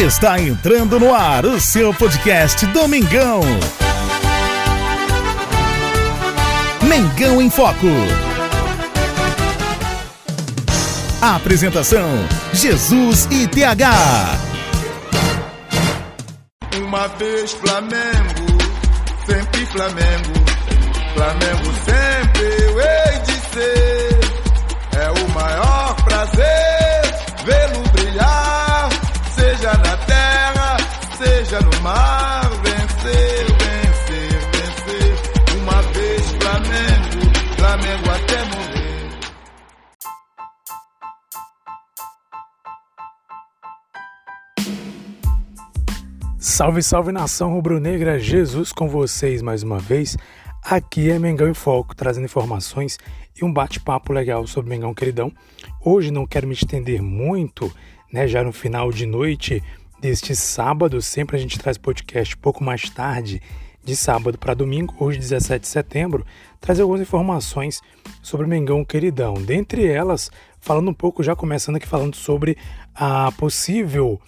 Está entrando no ar o seu podcast Domingão. Mengão em Foco. Apresentação: Jesus e TH. Uma vez Flamengo, sempre Flamengo. Flamengo sempre eu hei de ser. Seja no mar. Vencer, vencer, vencer. Uma vez Flamengo, Flamengo até morrer. Salve, salve nação rubro-negra, Jesus com vocês mais uma vez. Aqui é Mengão em Foco, trazendo informações e um bate-papo legal sobre Mengão Queridão. Hoje não quero me estender muito, né? Já no final de noite deste sábado, sempre a gente traz podcast pouco mais tarde, de sábado para domingo, hoje 17 de setembro, trazer algumas informações sobre Mengão Queridão. Dentre elas, falando um pouco, já começando aqui falando sobre a possível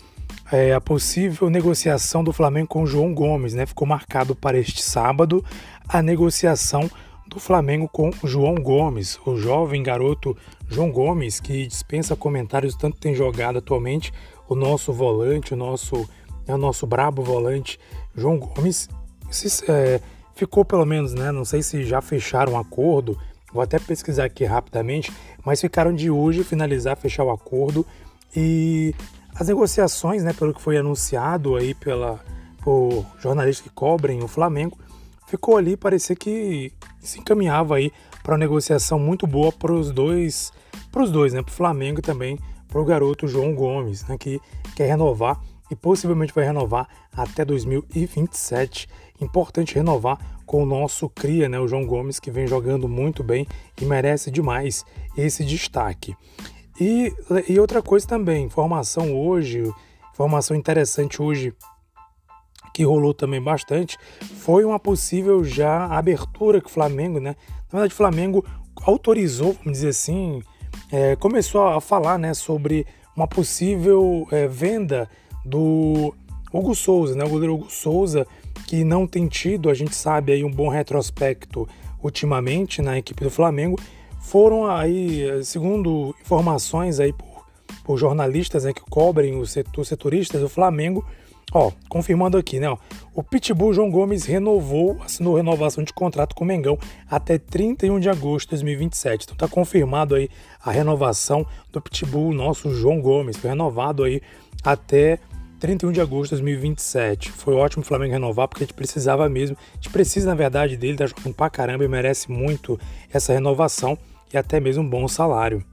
é, a possível negociação do Flamengo com o João Gomes, né? Ficou marcado para este sábado a negociação do Flamengo com o João Gomes, o jovem garoto João Gomes, que dispensa comentários, tanto tem jogado atualmente, o nosso volante, o nosso, é o nosso brabo volante João Gomes, se, é, ficou pelo menos, né? Não sei se já fecharam um acordo, vou até pesquisar aqui rapidamente, mas ficaram de hoje finalizar, fechar o acordo e as negociações, né, pelo que foi anunciado aí pela, por jornalistas que cobrem o Flamengo, ficou ali, parecia que se encaminhava aí para uma negociação muito boa para os dois, para os dois, né, para o Flamengo também para o garoto João Gomes, né, que quer renovar e possivelmente vai renovar até 2027. Importante renovar com o nosso cria, né, o João Gomes, que vem jogando muito bem e merece demais esse destaque. E, e outra coisa também, informação hoje, informação interessante hoje que rolou também bastante, foi uma possível já abertura que o Flamengo, né? Na verdade, o Flamengo autorizou, vamos dizer assim, é, começou a falar, né, sobre uma possível é, venda do Hugo Souza, né? O goleiro Hugo Souza, que não tem tido, a gente sabe aí um bom retrospecto ultimamente na equipe do Flamengo, foram aí, segundo informações aí por, por jornalistas né, que cobrem os setor, setoristas do Flamengo, ó, confirmando aqui, né, ó, o Pitbull João Gomes renovou, assinou renovação de contrato com o Mengão até 31 de agosto de 2027. Então tá confirmado aí a renovação do Pitbull, nosso João Gomes, foi renovado aí até 31 de agosto de 2027. Foi ótimo o Flamengo renovar porque a gente precisava mesmo. A gente precisa, na verdade, dele, tá jogando pra caramba e merece muito essa renovação e até mesmo um bom salário.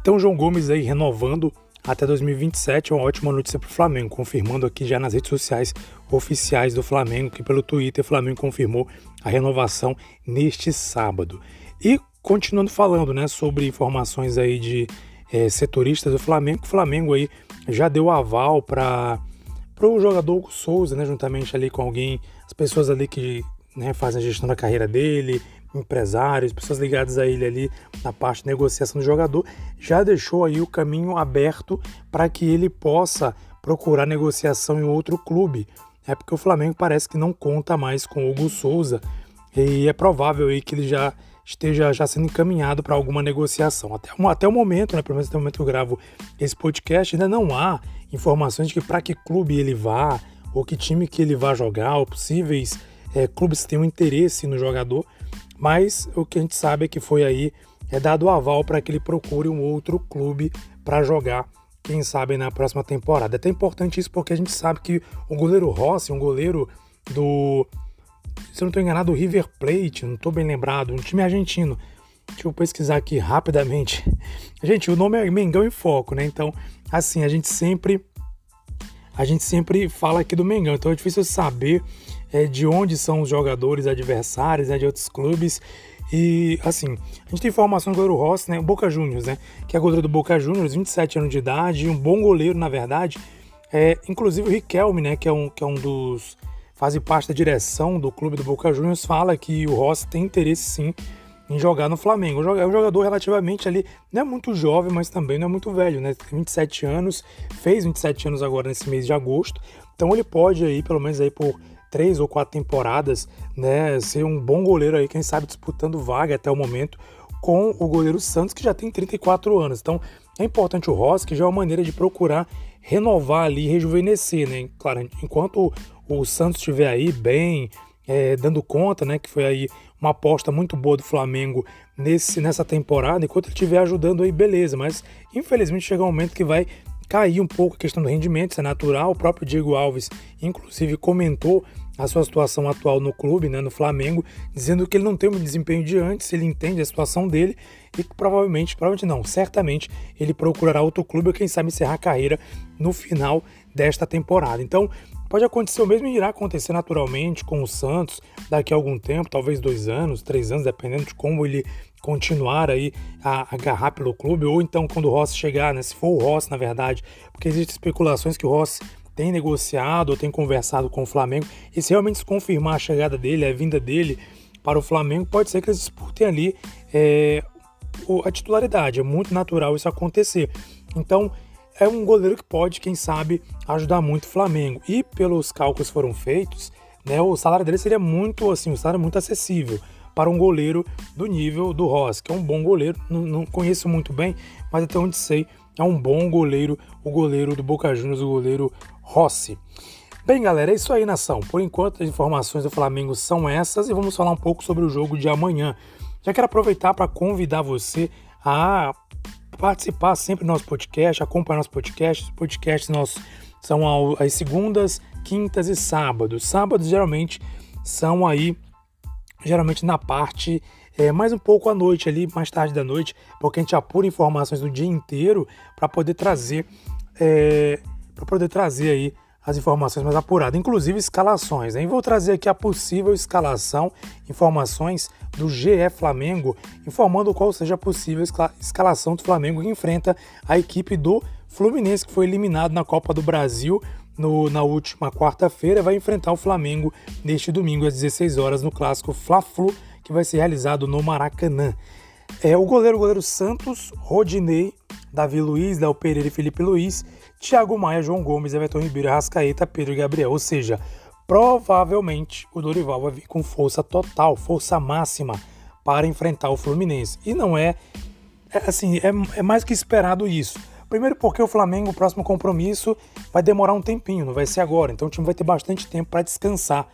Então, João Gomes aí renovando até 2027 é uma ótima notícia para o Flamengo, confirmando aqui já nas redes sociais oficiais do Flamengo, que pelo Twitter o Flamengo confirmou a renovação neste sábado. E continuando falando né, sobre informações aí de é, setoristas do Flamengo, o Flamengo aí já deu aval para o jogador Hugo Souza, né, juntamente ali com alguém, as pessoas ali que né, fazem a gestão da carreira dele, empresários, pessoas ligadas a ele ali na parte de negociação do jogador, já deixou aí o caminho aberto para que ele possa procurar negociação em outro clube. É porque o Flamengo parece que não conta mais com o Hugo Souza e é provável aí que ele já esteja já sendo encaminhado para alguma negociação. Até, até o momento, né, pelo menos até o momento que eu gravo esse podcast, ainda não há informações de que para que clube ele vá, ou que time que ele vá jogar, ou possíveis é, clubes que um interesse no jogador, mas o que a gente sabe é que foi aí é dado o aval para que ele procure um outro clube para jogar, quem sabe na próxima temporada. É até importante isso porque a gente sabe que o goleiro Rossi, um goleiro do, se eu não estou enganado, do River Plate, não estou bem lembrado, um time argentino. Deixa eu pesquisar aqui rapidamente. Gente, o nome é Mengão em Foco, né? Então, assim, a gente sempre a gente sempre fala aqui do Mengão, então é difícil saber é, de onde são os jogadores adversários, né, de outros clubes. E assim, a gente tem informação do goleiro Rossi, né? O Boca Juniors, né? Que é goleiro do Boca Juniors, 27 anos de idade, um bom goleiro, na verdade. É, inclusive o Riquelme, né? Que é um, que é um dos. faz parte da direção do clube do Boca Juniors, fala que o Rossi tem interesse sim em jogar no Flamengo. É um jogador relativamente ali, não é muito jovem, mas também não é muito velho, né? Tem 27 anos, fez 27 anos agora nesse mês de agosto. Então ele pode aí, pelo menos aí por três ou quatro temporadas, né, ser um bom goleiro aí, quem sabe disputando vaga até o momento com o goleiro Santos, que já tem 34 anos. Então é importante o Ross, que já é uma maneira de procurar renovar ali, rejuvenescer, né? Claro, enquanto o Santos estiver aí bem, é, dando conta, né, que foi aí uma aposta muito boa do Flamengo nesse, nessa temporada, enquanto ele estiver ajudando aí, beleza, mas infelizmente chega um momento que vai cair um pouco a questão do rendimento, isso é natural. O próprio Diego Alves, inclusive, comentou a sua situação atual no clube, né, no Flamengo, dizendo que ele não tem o desempenho de antes, ele entende a situação dele e que provavelmente, provavelmente não, certamente ele procurará outro clube ou quem sabe encerrar a carreira no final desta temporada. Então, pode acontecer o mesmo irá acontecer naturalmente com o Santos daqui a algum tempo, talvez dois anos, três anos, dependendo de como ele continuar aí a agarrar pelo clube, ou então quando o Rossi chegar, né, se for o Rossi na verdade, porque existem especulações que o Rossi tem negociado ou tem conversado com o Flamengo, e se realmente se confirmar a chegada dele, a vinda dele para o Flamengo, pode ser que eles disputem ali é, a titularidade. É muito natural isso acontecer. Então, é um goleiro que pode, quem sabe, ajudar muito o Flamengo. E pelos cálculos que foram feitos, né, o salário dele seria muito assim, um salário muito acessível para um goleiro do nível do Ross, que é um bom goleiro, não, não conheço muito bem, mas até onde sei, é um bom goleiro, o goleiro do Boca Juniors, o goleiro Rossi. Bem, galera, é isso aí, nação. Por enquanto, as informações do Flamengo são essas e vamos falar um pouco sobre o jogo de amanhã. Já quero aproveitar para convidar você a participar sempre do nosso podcast, acompanhar nosso podcast. Os podcasts nossos são às segundas, quintas e sábados. Sábados geralmente são aí, geralmente na parte é, mais um pouco à noite ali, mais tarde da noite, porque a gente apura informações do dia inteiro para poder trazer é, para poder trazer aí as informações mais apuradas, inclusive escalações. Né? E vou trazer aqui a possível escalação, informações do GE Flamengo, informando qual seja a possível escalação do Flamengo que enfrenta a equipe do Fluminense, que foi eliminado na Copa do Brasil no, na última quarta-feira, vai enfrentar o Flamengo neste domingo às 16 horas no clássico Fla-Flu, que vai ser realizado no Maracanã. É, o goleiro, goleiro Santos, Rodinei, Davi Luiz, Léo Pereira e Felipe Luiz Thiago Maia, João Gomes, Everton Ribeiro, Rascaeta, Pedro e Gabriel. Ou seja, provavelmente o Dorival vai vir com força total, força máxima para enfrentar o Fluminense. E não é, é assim, é, é mais que esperado isso. Primeiro porque o Flamengo, o próximo compromisso, vai demorar um tempinho, não vai ser agora. Então o time vai ter bastante tempo para descansar.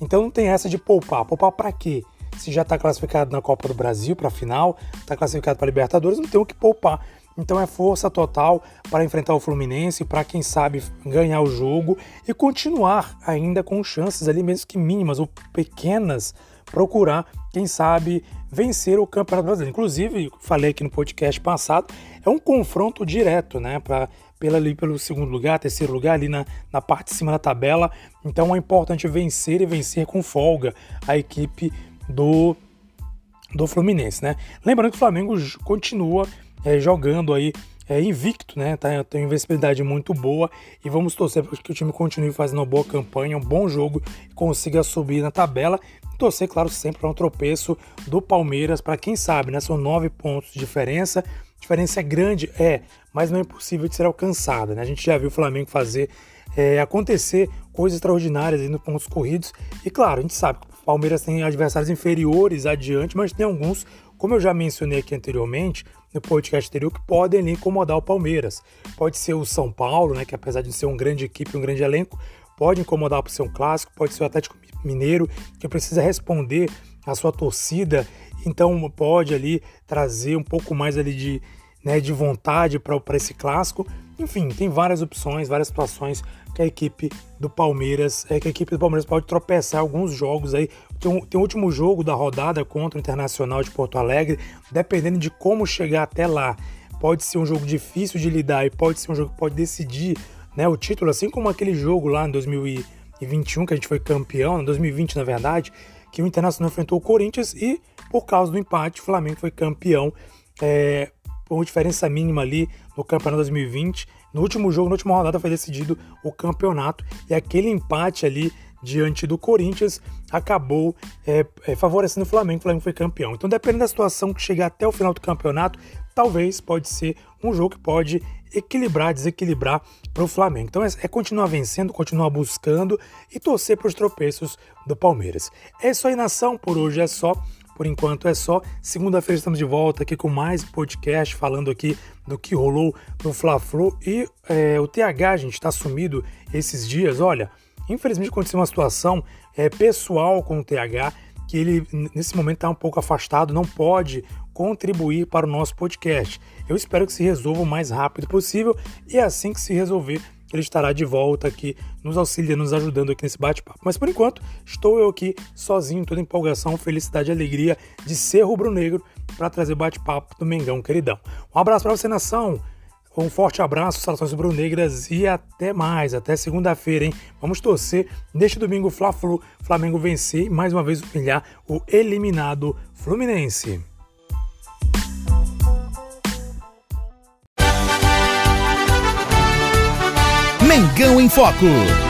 Então não tem essa de poupar. Poupar para quê? Se já está classificado na Copa do Brasil para a final, está classificado para Libertadores, não tem o que poupar. Então é força total para enfrentar o Fluminense, para quem sabe ganhar o jogo e continuar ainda com chances ali, mesmo que mínimas ou pequenas, procurar, quem sabe, vencer o Campeonato Brasileiro. Inclusive, falei aqui no podcast passado, é um confronto direto, né? Para pela, ali pelo segundo lugar, terceiro lugar, ali na, na parte de cima da tabela. Então é importante vencer e vencer com folga a equipe do, do Fluminense, né? Lembrando que o Flamengo continua é, jogando aí é, invicto, né? Tá, tem uma invencibilidade muito boa e vamos torcer para que o time continue fazendo uma boa campanha, um bom jogo e consiga subir na tabela. Torcer, claro, sempre para um tropeço do Palmeiras, para quem sabe, né? São nove pontos de diferença. Diferença é grande, é, mas não é impossível de ser alcançada, né? A gente já viu o Flamengo fazer é, acontecer coisas extraordinárias nos pontos corridos. E claro, a gente sabe que o Palmeiras tem adversários inferiores adiante, mas tem alguns, como eu já mencionei aqui anteriormente, no podcast anterior que podem ali incomodar o Palmeiras. Pode ser o São Paulo, né, que apesar de ser uma grande equipe, um grande elenco, pode incomodar por ser um clássico, pode ser o Atlético Mineiro, que precisa responder à sua torcida, então pode ali trazer um pouco mais ali de, né, de vontade para esse clássico. Enfim, tem várias opções, várias situações que a equipe do Palmeiras, é que a equipe do Palmeiras pode tropeçar alguns jogos aí. Tem, um, tem o último jogo da rodada contra o Internacional de Porto Alegre, dependendo de como chegar até lá. Pode ser um jogo difícil de lidar e pode ser um jogo que pode decidir né, o título, assim como aquele jogo lá em 2021 que a gente foi campeão, em 2020 na verdade, que o Internacional enfrentou o Corinthians e por causa do empate o Flamengo foi campeão é, por uma diferença mínima ali no campeonato 2020 no último jogo, na última rodada, foi decidido o campeonato e aquele empate ali diante do Corinthians, acabou é, é, favorecendo o Flamengo. O Flamengo foi campeão. Então, dependendo da situação que chegar até o final do campeonato, talvez pode ser um jogo que pode equilibrar, desequilibrar para o Flamengo. Então é, é, continuar vencendo, continuar buscando e torcer para os tropeços do Palmeiras. É isso aí, nação. Por hoje é só. Por enquanto é só. Segunda-feira estamos de volta aqui com mais podcast falando aqui do que rolou no Fla-Flu e é, o TH, gente está sumido esses dias. Olha, infelizmente aconteceu uma situação é, pessoal com o TH que ele nesse momento está um pouco afastado, não pode contribuir para o nosso podcast. Eu espero que se resolva o mais rápido possível e assim que se resolver, ele estará de volta aqui, nos auxiliando, nos ajudando aqui nesse bate-papo. Mas por enquanto, estou eu aqui sozinho, toda empolgação, felicidade e alegria de ser rubro-negro para trazer bate-papo do Mengão queridão. Um abraço para você, nação! Um forte abraço, saudações rubro-negras e até mais, até segunda-feira, hein? Vamos torcer neste domingo Fla-Flu, Flamengo vencer e mais uma vez humilhar o eliminado Fluminense. Mengão em Foco.